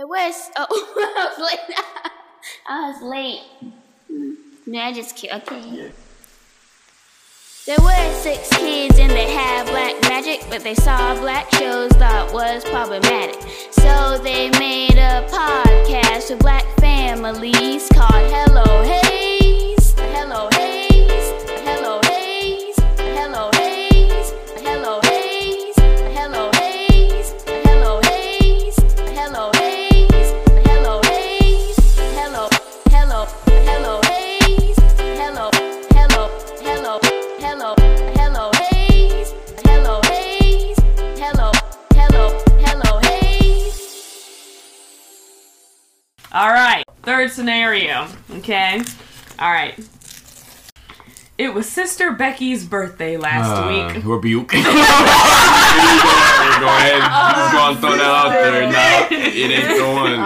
There was. Oh, I was late. I was late. No, I just killed. Okay. There were six kids and they had black magic, but they saw black shows thought was problematic. So they made a podcast for black families called Hello Hayes. All right, third scenario. Okay. All right. It was Sister Becky's birthday last Uh, week. Rebuke. Go ahead. Just go and throw that out there. Nah, it ain't going.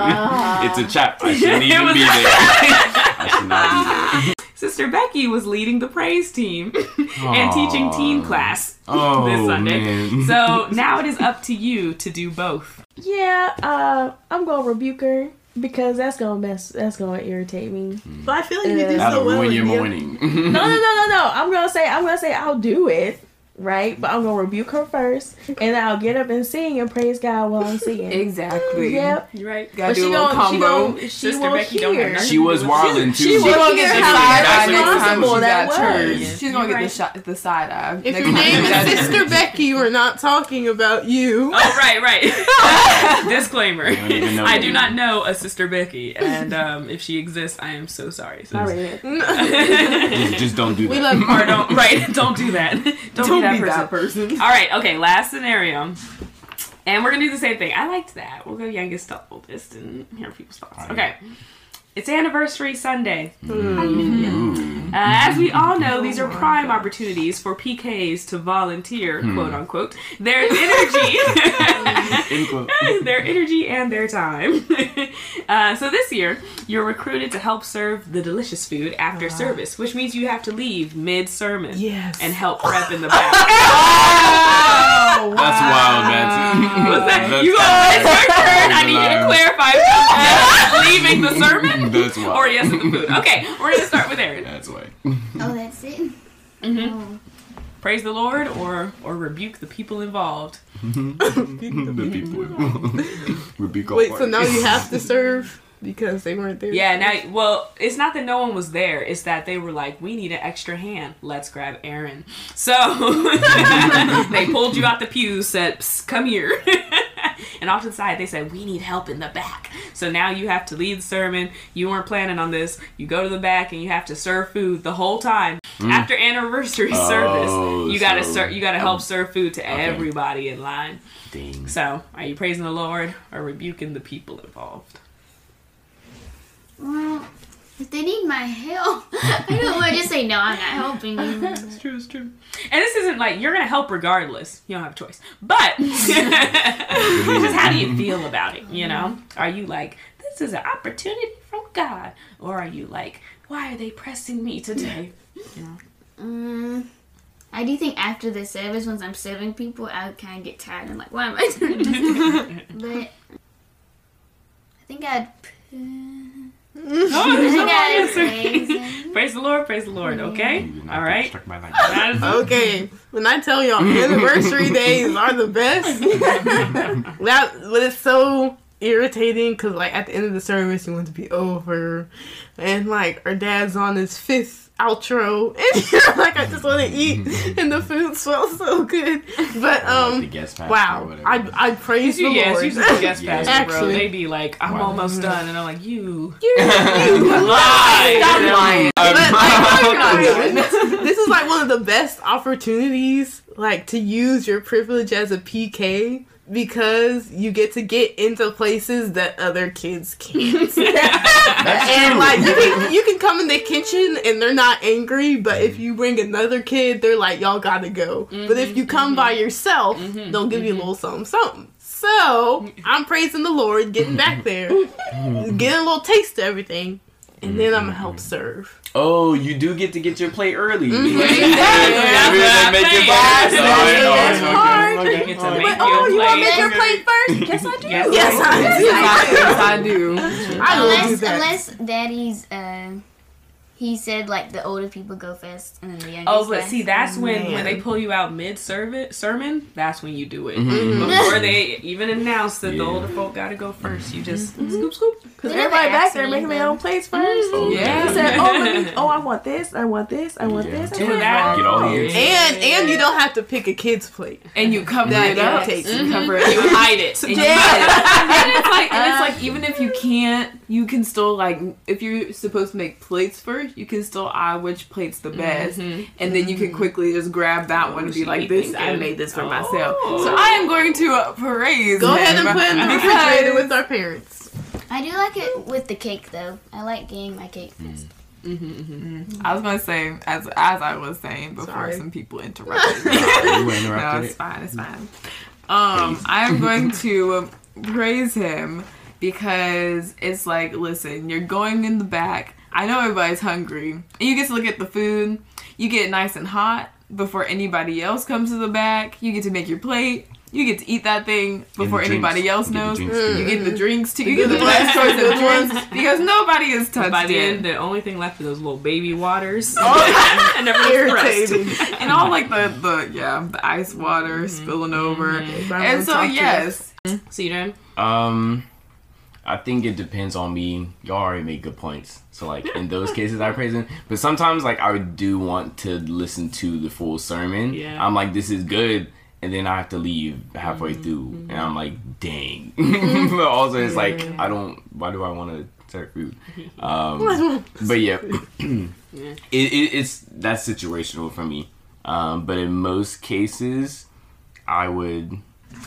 It's a chap. I shouldn't even was- be there. I should not be there. Sister Becky was leading the praise team and teaching teen class Oh, this Sunday. man. So now it is up to you to do both. Yeah, uh, I'm gonna rebuke her because that's gonna mess. That's gonna irritate me. But I feel like you do That'll so well. ruin your India. morning. No, no, no, no, no. I'm gonna say. I'm gonna say I'll do it. Right, but I'm gonna rebuke her first, and I'll get up and sing and praise God while I'm singing. Exactly. Yep. You right? Gotta But do she a little gon' she combo. gon' she Sister won't Becky don't hear. She was wilding too. she She's will gonna get the side eye irresponsible next time she's that at church. She's gonna You're get the shot, the side eye. If your name is. Sister Becky, we're not talking about you. Oh, right, right. Disclaimer. don't even know I do not know a Sister Becky, and um, if she exists, I am so sorry. So- Just, just don't do that. We love you. or don't, right, don't do that. Don't, Don't be that person. person. All right, okay, last scenario. And we're gonna do the same thing. I liked that. We'll go youngest to oldest and hear people's thoughts. Okay. It's anniversary Sunday. Uh, as we all know, these are prime opportunities for PKs to volunteer, quote unquote, their energy, their energy and their time. uh, so this year, you're recruited to help serve the delicious food after service, which means you have to leave mid sermon Yes. and help prep in the back. That's wild, man. What's that? That's- You go, it's your turn. I need you to That's clarify if leaving the sermon That's wild. or yes in the food. Okay, we're gonna start with Aaron. That's why. Oh, that's it. Mm-hmm. Oh. Praise the Lord or or rebuke the people involved. the people. Rebuke all Wait, so now you have to serve because they weren't there. Yeah, now well, it's not that no one was there, it's that they were like, We need an extra hand. Let's grab Aaron. So they pulled you out the pews, said, come here. and off to the side they said, We need help in the back. So now you have to lead the sermon. You weren't planning on this. You go to the back and you have to serve food the whole time. Mm. After anniversary Oh, service, you gotta so- serve you gotta help serve food to Okay. everybody in line. Dang. So are you praising the Lord or rebuking the people involved? Well, if they need my help, I don't want to just say no. I'm not helping you. It's true, it's true. And this isn't like you're gonna help regardless. You don't have a choice. But just how do you feel about it? You know, are you like this is an opportunity from God, or are you like why are they pressing me today? You know, Um, I do think after the service, once I'm serving people, I kind of get tired and like, why am I doing this? but I think I'd. Oh, there's no think answer. praise the Lord, praise the Lord. Mm-hmm. Okay, You did not all get right. Struck by lightning. That is- Okay, when I tell y'all anniversary days are the best, that but it's so irritating because like at the end of the service you want to be over, and like our dad's on his fifth outro, and you're like I just want to eat, and the food smells so good. But Or, like, um, guest pastor or wow. I I praise you. yeah, it's Lord. usually the guest Yeah. pastor, bro. They be like, I'm Wow. almost done, and I'm like, you. Lie. Stop lying. But, like, You're not this is like one of the best opportunities like to use your privilege as a PK because you get to get into places that other kids can't. and like you can you can come in the kitchen and they're not angry, but if you bring another kid, they're like y'all gotta go. But if you come by yourself, they'll give you a little something something. So I'm praising the Lord, getting back there, getting a little taste of everything, and then I'm gonna mm-hmm. help serve. Oh, you do get to get your plate early. Mhm. Like, Exactly. maybe That's they get to oh, make but, your oh, you want to make your plate first? Yes, I do. yes, I, do. yes, I do. I, I do. I unless, do that. Unless daddy's. Uh, he said like the older people go first and then the youngest. Oh, but guy. see, that's when when they pull you out mid sermon. That's when you do it Mhm. before they even announce that the older folk got to go first. You just Mm-hmm. scoop scoop. Because everybody back there me, making their own plates first. Oh, Yeah. They said, oh, me, oh, I want this, I want this, I want Yeah. this. I Do want that. Get all the and and you don't have to pick a kid's plate. And you cover That it up. irritates You cover it. You hide it. And you Yeah. hide and it's like, and it's like, even if you can't, you can still like, if you're supposed to make plates first, you can still eye which plate's the best, Mhm. and then you can quickly just grab that one and be like, be "This, I made this for oh. myself." So I am going to uh, praise. Go ahead and put it in the because- refrigerator with our parents. I do like it with the cake though. I like getting my cake first. I was gonna say, as as I was saying before, Sorry. some people interrupted me. You no, it's fine. It's fine. Um, I am going to praise him because it's like, listen, you're going in the back. I know everybody's hungry, and you get to look at the food. You get it nice and hot before anybody else comes to the back. You get to make your plate. You get to eat that thing before drinks. anybody else Get the knows. drinks, You get the drinks too. You get the good last choice of drinks because nobody is touched By the end, the only thing left are those little baby waters. Oh, and everyone's. Irritating. and all like the the yeah the ice water spilling over Everybody and wanna so talk to yes Cedar. Um, I think it depends on me. Y'all already made good points. So like in those cases, I praise him. But sometimes like I do want to listen to the full sermon. Yeah. I'm like, this is good, and then I have to leave halfway through, and I'm like, dang. but also it's like I don't. Why do I want to serve food? Um, but yeah, it, it, it's that's situational for me. Um, but in most cases, I would.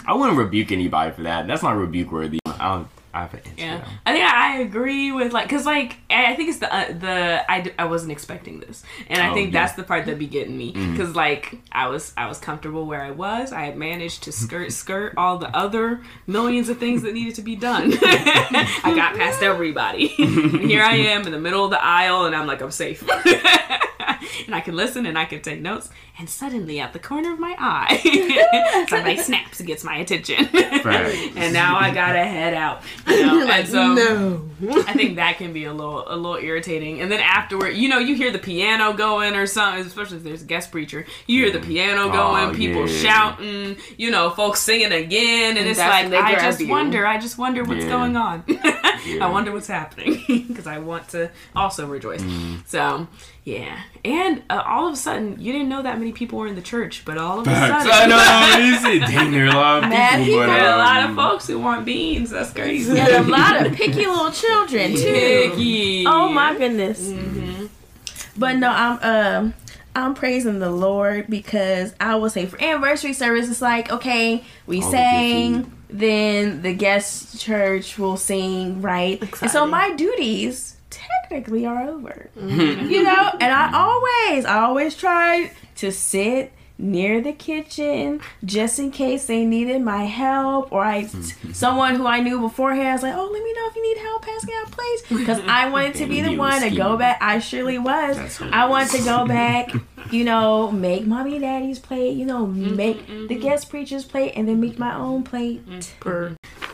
I wouldn't rebuke anybody for that. That's not rebuke worthy. I don't. I have an answer. Yeah. I think I agree with like, cause like I think it's the uh, the I, I wasn't expecting this, and I Oh, think yeah. that's the part that be getting me, Mhm. cause like I was I was comfortable where I was. I had managed to skirt skirt all the other millions of things that needed to be done. I got past everybody. and here I am in the middle of the aisle, and I'm like I'm safe. And I can listen and I can take notes, and suddenly at the corner of my eye, somebody snaps and gets my attention. Right. and now I gotta head out. You know? and so no. I think that can be a little a little irritating. And then afterward, you know, you hear the piano going or something, especially if there's a guest preacher. You hear the piano going, Oh, people yeah. shouting, you know, folks singing again, and, And it's like I just you. wonder, I just wonder what's Yeah. going on. Yeah. I wonder what's happening because I want to also rejoice. Mm. So yeah, and uh, all of a sudden, you didn't know that many people were in the church, but all of a sudden. I know. You see, dang, there are a lot of Mad people, but There are a lot of um, folks who want beans. That's crazy. And a lot of picky little children too. Picky. Oh my goodness. hmm But no, I'm um I'm praising the Lord because I will say for anniversary service, it's like okay, we All sang, food. then the guest church will sing, right? And so my duties technically are over. You know, and I always, I always try to sit near the kitchen just in case they needed my help or I someone who I knew beforehand I was like, "Oh, let me know if you need help passing out plates." Because I wanted to be the one to go back. I surely was. I wanted to go back, you know, make mommy and daddy's plate, you know, Mm-hmm, make the guest preacher's plate, and then make my own plate.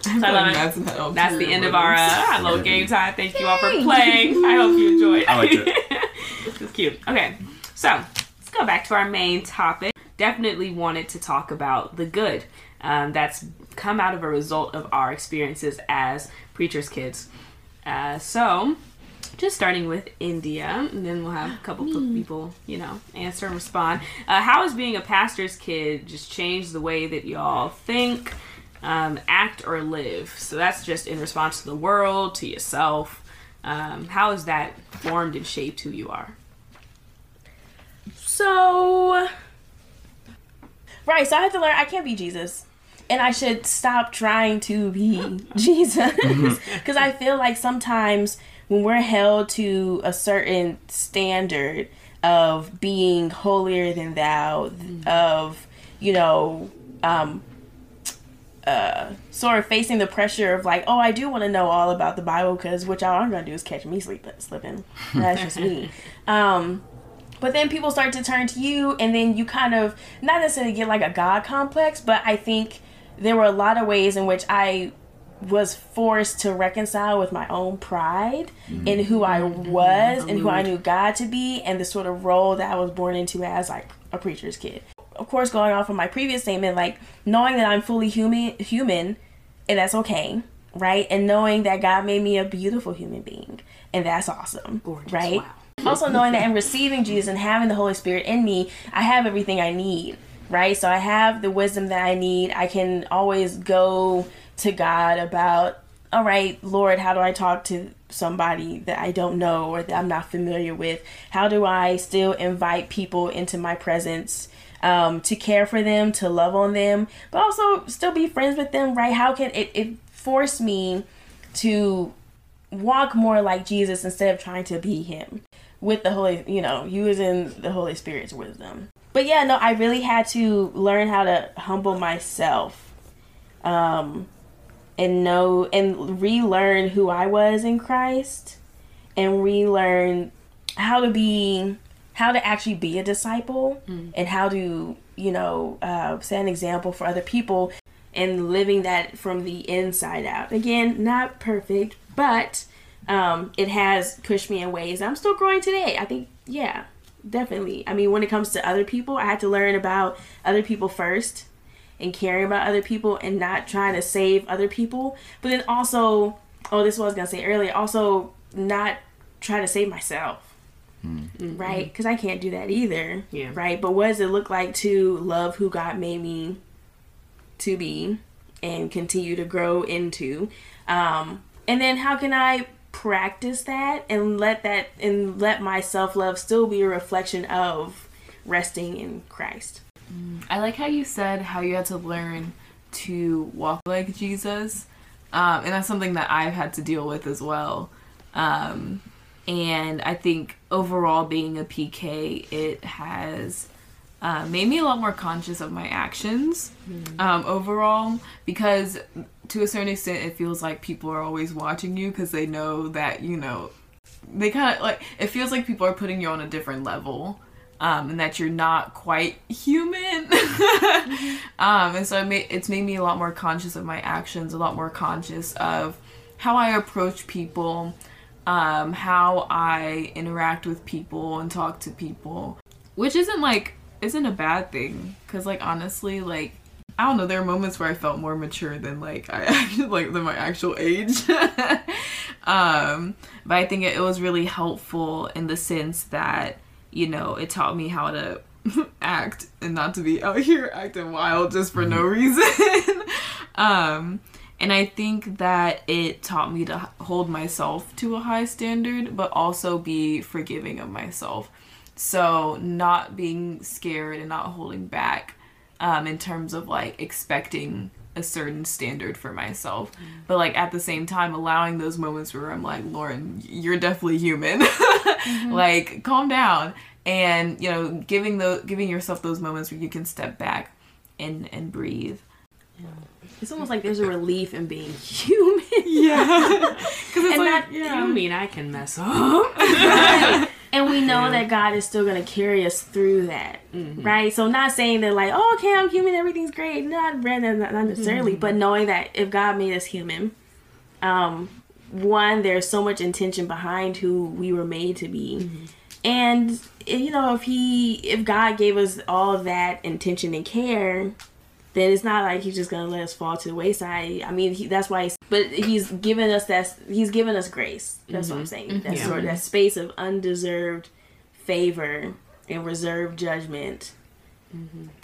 Per. I love it. That's, That's the end of our uh, little game time. Thank you all for playing. I hope you enjoyed. I liked it. this is cute. Okay, so let's go back to our main topic. Definitely wanted to talk about the good um, that's come out of a result of our experiences as preachers' kids. Uh, so, just starting with India, and then we'll have a couple of people, you know, answer and respond. Uh, how has being a pastor's kid just changed the way that y'all think, um, act, or live? So that's just in response to the world, to yourself. Um, how has that formed and shaped who you are? So, right, so I have to learn I can't be Jesus. And I should stop trying to be Jesus. Because I feel like sometimes when we're held to a certain standard of being holier than thou, of, you know, um, uh, sort of facing the pressure of like, oh, I do want to know all about the Bible because what y'all aren't gonna do is catch me sleeping, slipping. That's just me. Um, but then people start to turn to you, and then you kind of not necessarily get like a God complex, but I think there were a lot of ways in which I was forced to reconcile with my own pride in who I was and who I knew God to be and the sort of role that I was born into as like a preacher's kid. Of course, going off of my previous statement, like knowing that I'm fully human, human, and that's okay, right? And knowing that God made me a beautiful human being, and that's awesome, right? wow. Also knowing that in receiving Jesus and having the Holy Spirit in me, I have everything I need, right? So I have the wisdom that I need. I can always go to God about, all right, Lord, how do I talk to somebody that I don't know or that I'm not familiar with? How do I still invite people into my presence? Um, to care for them, to love on them, but also still be friends with them, right? How can it, it force me to walk more like Jesus instead of trying to be him with the Holy, you know, using the Holy Spirit's wisdom. But yeah, no, I really had to learn how to humble myself. Um and know and relearn who I was in Christ and relearn how to be how to actually be a disciple and how to you know uh, set an example for other people and living that from the inside out. Again not perfect but um, it has pushed me in ways i'm still growing today. I think yeah definitely. I mean when it comes to other people i had to learn about other people first and caring about other people and not trying to save other people. But then also oh this is what i was gonna say earlier also not trying to save myself right because i can't do that either Yeah. right but what does it look like to love who god made me to be and continue to grow into um and then how can i practice that and let that and let my self-love still be a reflection of resting in christ I like how you said how you had to learn to walk like Jesus. Um, and that's something that I've had to deal with as well. Um, and I think overall, being a PK, it has uh, made me a lot more conscious of my actions. Um, overall because to a certain extent, it feels like people are always watching you because they know that, you know, they kind of like it feels like people are putting you on a different level um, and that you're not quite human. Um, and so it made, it's made me a lot more conscious of my actions a lot more conscious of how i approach people um, how i interact with people and talk to people which isn't like isn't a bad thing because like honestly like I don't know. There are moments where I felt more mature than like I like than my actual age. um, but I think it, it was really helpful in the sense that you know it taught me how to act and not to be out here acting wild just for no reason. um, and I think that it taught me to hold myself to a high standard, but also be forgiving of myself. So not being scared and not holding back um, in terms of like expecting a certain standard for myself, but like at the same time allowing those moments where I'm like, Lauren, you're definitely human. like calm down, and you know, giving the giving yourself those moments where you can step back and and breathe. It's almost like there's a relief in being human. Yeah, because it's And like that- You mean I can mess up? and we know that God is still going to carry us through that, mm-hmm. right? So not saying that like, oh, okay, I'm human, everything's great, not not, not necessarily, mm-hmm. but knowing that if God made us human, um, one, there's so much intention behind who we were made to be, mm-hmm. and you know, if He, if God gave us all of that intention and care. Then it's not like he's just gonna let us fall to the wayside. I mean, he, that's why. He's, but he's given us that. He's given us grace. That's what I'm mm-hmm. saying. Mm-hmm. That Yeah. sort of that space of undeserved favor and reserved judgment to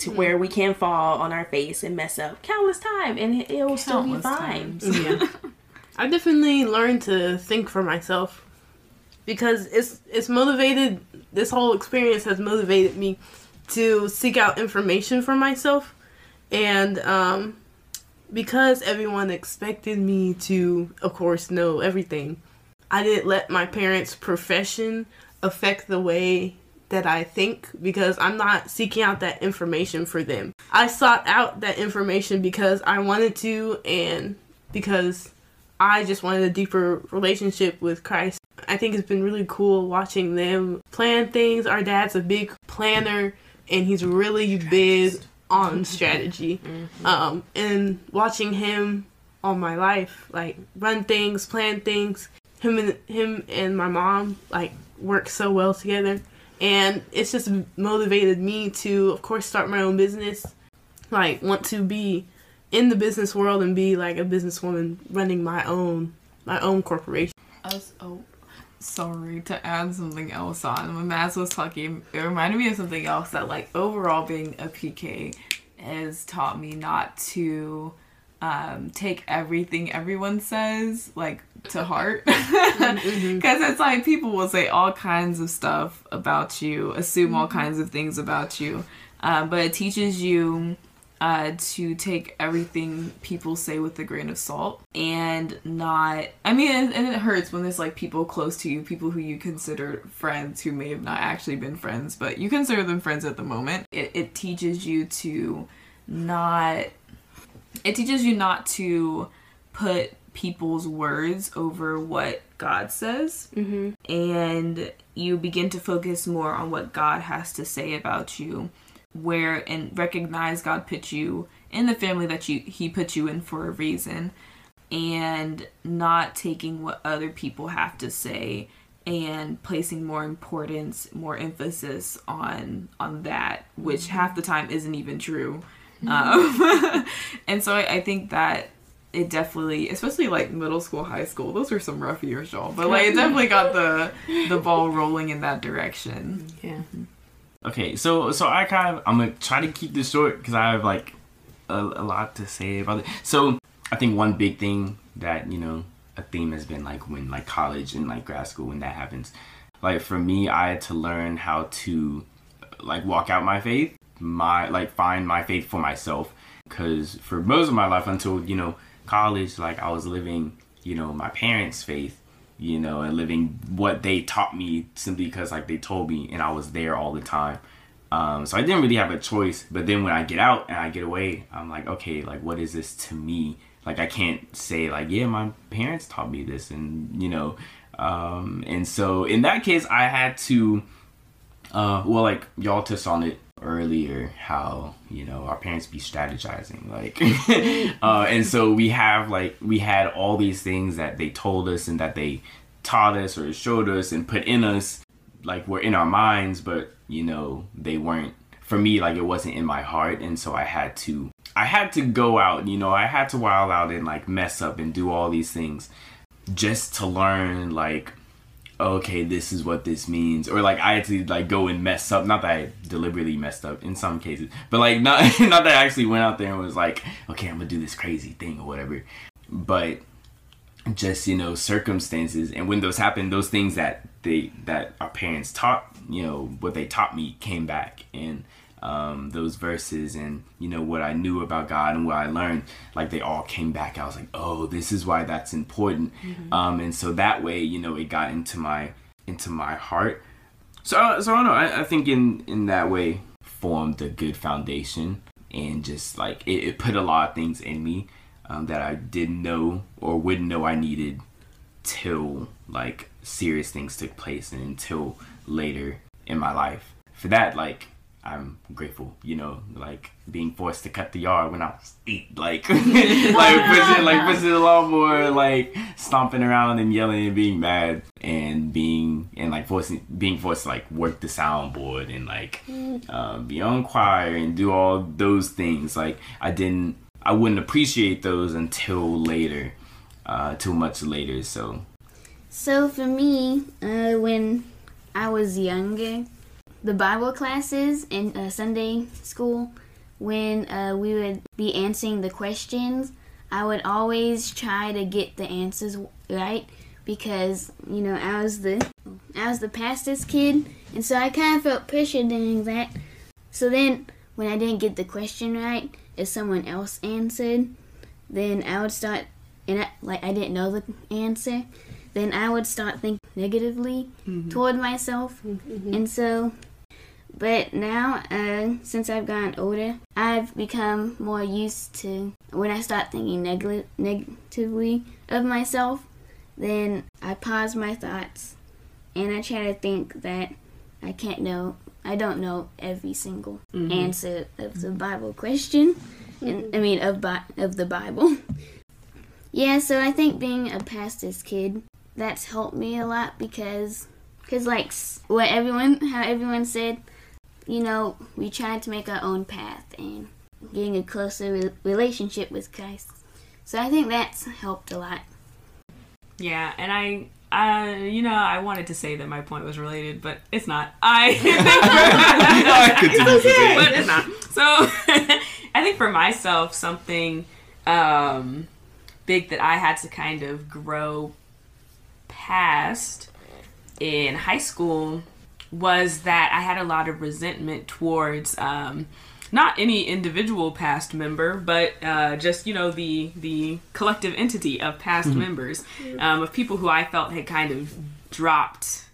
mm-hmm. where we can fall on our face and mess up countless time and it, will still be fine. yeah. I definitely learned to think for myself because it's it's motivated. This whole experience has motivated me to seek out information for myself, and um, because everyone expected me to, of course, know everything, I didn't let my parents' profession affect the way that I think because I'm not seeking out that information for them. I sought out that information because I wanted to and because I just wanted a deeper relationship with Christ. I think it's been really cool watching them plan things. Our dad's a big planner and he's really big on strategy. Um, and watching him all my life, like run things, plan things. Him and him and my mom like work so well together, and it's just motivated me to, of course, start my own business. Like want to be in the business world and be like a businesswoman running my own my own corporation. Was, oh, sorry to add something else on. When Maz was talking, it reminded me of something else that, like, overall being a PK has taught me not to um, take everything everyone says, like, to heart. Because it's like people will say all kinds of stuff about you, assume all kinds of things about you. Um, but it teaches you uh, to take everything people say with a grain of salt and not i mean and, and, it hurts when there's like people close to you people who you consider friends who may have not actually been friends but you consider them friends at the moment it, it teaches you to not it teaches you not to put people's words over what god says Mm-hmm. and you begin to focus more on what god has to say about you where and recognize God put you in the family that you he put you in for a reason and not taking what other people have to say and placing more importance more emphasis on on that which mm-hmm. half the time isn't even true. Mm-hmm. Um, and so I, I think that it definitely especially like middle school high school those were some rough years y'all but like it definitely got the the ball rolling in that direction. Yeah. Mm-hmm. Okay, so so I kind of I'm gonna try to keep this short because I have like a, a lot to say about it. So I think one big thing that you know a theme has been like when like college and like grad school when that happens. Like for me, I had to learn how to like walk out my faith, my like find my faith for myself. Because for most of my life until you know college, like I was living you know my parents' faith you know, and living what they taught me simply because like they told me and I was there all the time. Um, so I didn't really have a choice. But then when I get out and I get away, I'm like, okay, like what is this to me? Like I can't say like, yeah, my parents taught me this, and you know, um, and so in that case, I had to, uh, well, like y'all touched on it earlier how you know our parents be strategizing like uh, and so we have like we had all these things that they told us and that they taught us or showed us and put in us like were in our minds but you know they weren't for me like it wasn't in my heart and so i had to i had to go out you know i had to wild out and like mess up and do all these things just to learn like okay, this is what this means, or like I had to like go and mess up. Not that I deliberately messed up in some cases, but like not not that I actually went out there and was like, okay, I'm gonna do this crazy thing or whatever. But just you know circumstances, and when those happen, those things that they that our parents taught, you know, what they taught me came back and. Um, those verses and you know what I knew about God and what I learned, like they all came back. I was like, oh, this is why that's important. Um, and so that way, you know, it got into my into my heart. So, so I don't know. I, I think in in that way formed a good foundation, and just like it, it put a lot of things in me um, that I didn't know or wouldn't know I needed till like serious things took place and until later in my life. For that, like I'm grateful, you know, like being forced to cut the yard when I was eight, like, like pushing, like pushing the lawnmower, like stomping around and yelling and being mad and being and like forcing, being forced to like work the soundboard and like uh, be on choir and do all those things. Like I didn't, I wouldn't appreciate those until later, uh, till much later. So So for me, uh, when I was younger, the Bible classes in uh, Sunday school, when uh, we would be answering the questions, I would always try to get the answers right because you know I was the I was the pastor's kid, and so I kind of felt pressure doing that. So then, when I didn't get the question right, if someone else answered, then I would start and I, like I didn't know the answer, then I would start thinking negatively toward myself, and so. But now, uh, since I've gotten older, I've become more used to when I start thinking neg- negatively of myself, then I pause my thoughts and I try to think that I can't know, I don't know every single answer of the Bible question, and I mean of Bi- of the Bible. Yeah, so I think being a pastor's kid, that's helped me a lot because, cause like what everyone, how everyone said, you know, we tried to make our own path and getting a closer re- relationship with Christ. So I think that's helped a lot. Yeah, and I, uh, you know, I wanted to say that my point was related, but it's not. I I continue to say it. but it's not. So I think for myself, something um, big that I had to kind of grow past in high school was that I had a lot of resentment towards um, not any individual past member, but uh, just you know the the collective entity of past members um, of people who I felt had kind of dropped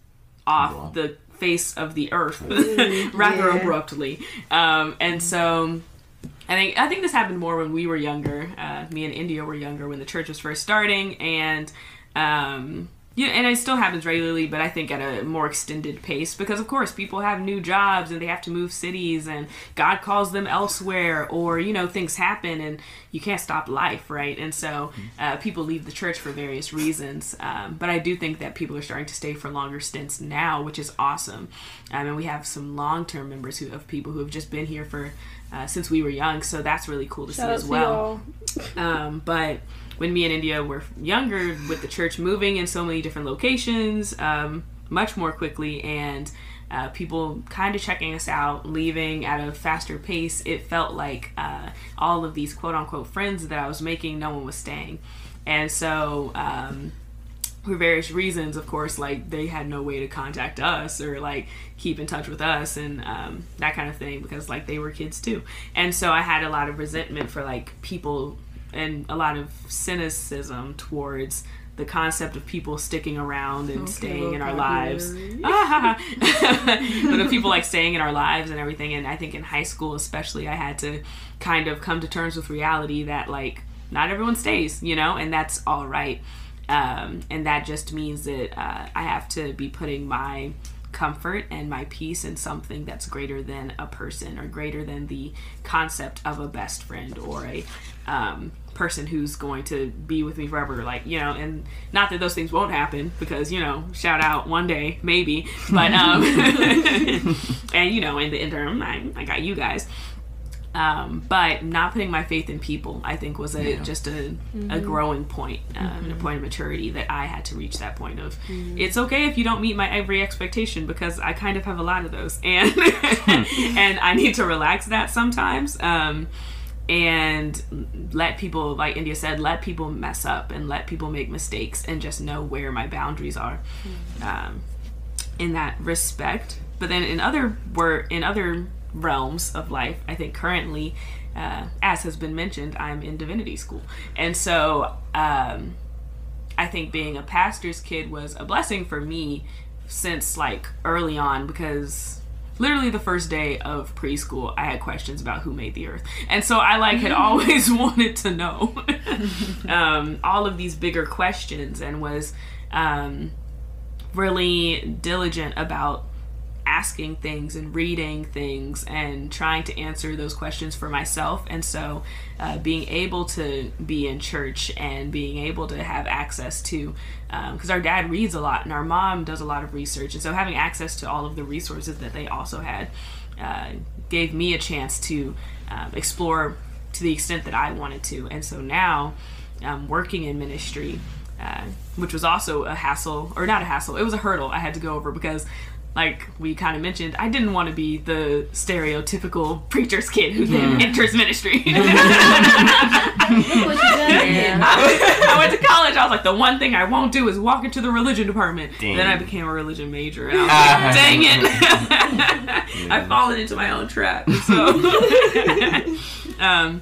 off Wow. the face of the earth rather Yeah. abruptly, um, and so. I think I think this happened more when we were younger. Uh, me and India were younger when the church was first starting, and um, yeah, and it still happens regularly, but I think at a more extended pace because, of course, people have new jobs and they have to move cities, and God calls them elsewhere, or you know things happen, and you can't stop life, right? And so uh, people leave the church for various reasons. Um, but I do think that people are starting to stay for longer stints now, which is awesome. Um, and we have some long-term members who of people who have just been here for uh, since we were young, so that's really cool to see Shout out as well. Um, but when me and India were younger, with the church moving in so many different locations, um, much more quickly, and uh, people kind of checking us out, leaving at a faster pace, it felt like uh, all of these quote unquote friends that I was making, no one was staying. And so, um, for various reasons, of course, like they had no way to contact us or like keep in touch with us and um, that kind of thing because like they were kids too. And so I had a lot of resentment for like people and a lot of cynicism towards the concept of people sticking around and staying in our lives. but of people like staying in our lives and everything. And I think in high school, especially, I had to kind of come to terms with reality that like not everyone stays, you know, and that's all right. Um, and that just means that uh, I have to be putting my comfort and my peace in something that's greater than a person or greater than the concept of a best friend or a um, person who's going to be with me forever. Like you know and not that those things won't happen because you know shout out one day maybe but um and you know in the interim I, I got you guys um, but not putting my faith in people, I think, was a just a, a growing point, um, and a point of maturity that I had to reach that point of. It's okay if you don't meet my every expectation because I kind of have a lot of those, and and I need to relax that sometimes. Um, and let people, like India said, let people mess up and let people make mistakes, and just know where my boundaries are. Um, in that respect. But then in other wor- in other realms of life, I think currently, uh, as has been mentioned, I'm in divinity school, and so um, I think being a pastor's kid was a blessing for me since like early on because literally the first day of preschool i had questions about who made the earth. And so i like had always wanted to know um, all of these bigger questions and was um, really diligent about asking things and reading things and trying to answer those questions for myself. And so, uh, being able to be in church and being able to have access to, because our dad reads a lot and our mom does a lot of research. And so, having access to all of the resources that they also had uh, gave me a chance to um, explore to the extent that I wanted to. And so now, um, working in ministry, uh, which was also a hassle, or not a hassle, it was a hurdle I had to go over because, like we kind of mentioned, I didn't want to be the stereotypical preacher's kid who then enters ministry. Look what you done. I went to college. I was like, the one thing I won't do is walk into the religion department. Dang. Then I became a religion major. And I was like, dang it. I've fallen into my own trap. So, um,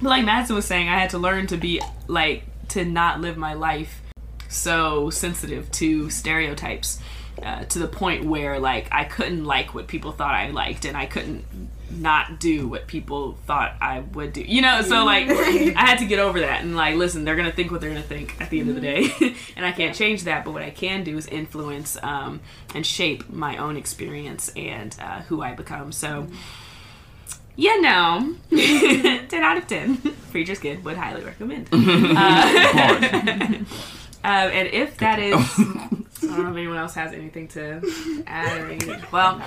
but like Madison was saying, I had to learn to be like, to not live my life so sensitive to stereotypes. Uh, to the point where like I couldn't like what people thought I liked, and I couldn't not do what people thought I would do. You know, so like I had to get over that and like listen, they're gonna think what they're gonna think at the end of the day, and I can't change that. But what I can do is influence um, and shape my own experience and uh, who I become. So Yeah, no. 10 out of 10. Preacher's Kid would highly recommend. Uh, um, and if that is, I don't know if anyone else has anything to add or anything. Well,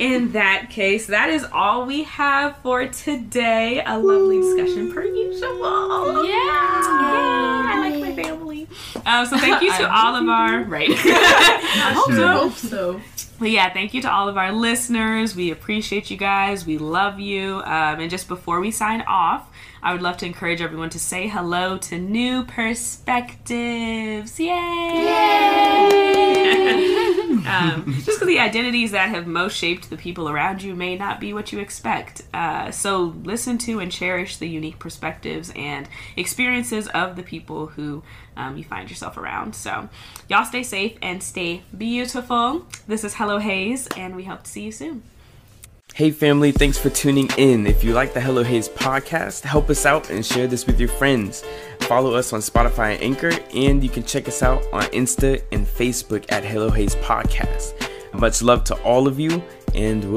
in that case, that is all we have for today. A lovely discussion per usual. Yeah. I like my family. Um, so thank you to all of our right. I hope so. hope so. But yeah, thank you to all of our listeners. We appreciate you guys. We love you. Um, and just before we sign off, I would love to encourage everyone to say hello to new perspectives. Yay! um, just because the identities that have most shaped the people around you may not be what you expect. Uh, so listen to and cherish the unique perspectives and experiences of the people who um, you find yourself around. So y'all stay safe and stay beautiful. This is Hello Hayes, and we hope to see you soon. Hey family, thanks for tuning in. If you like the Hello Hayes podcast, help us out and share this with your friends. Follow us on Spotify and Anchor, and you can check us out on Insta and Facebook at Hello Hayes Podcast. Much love to all of you, and we'll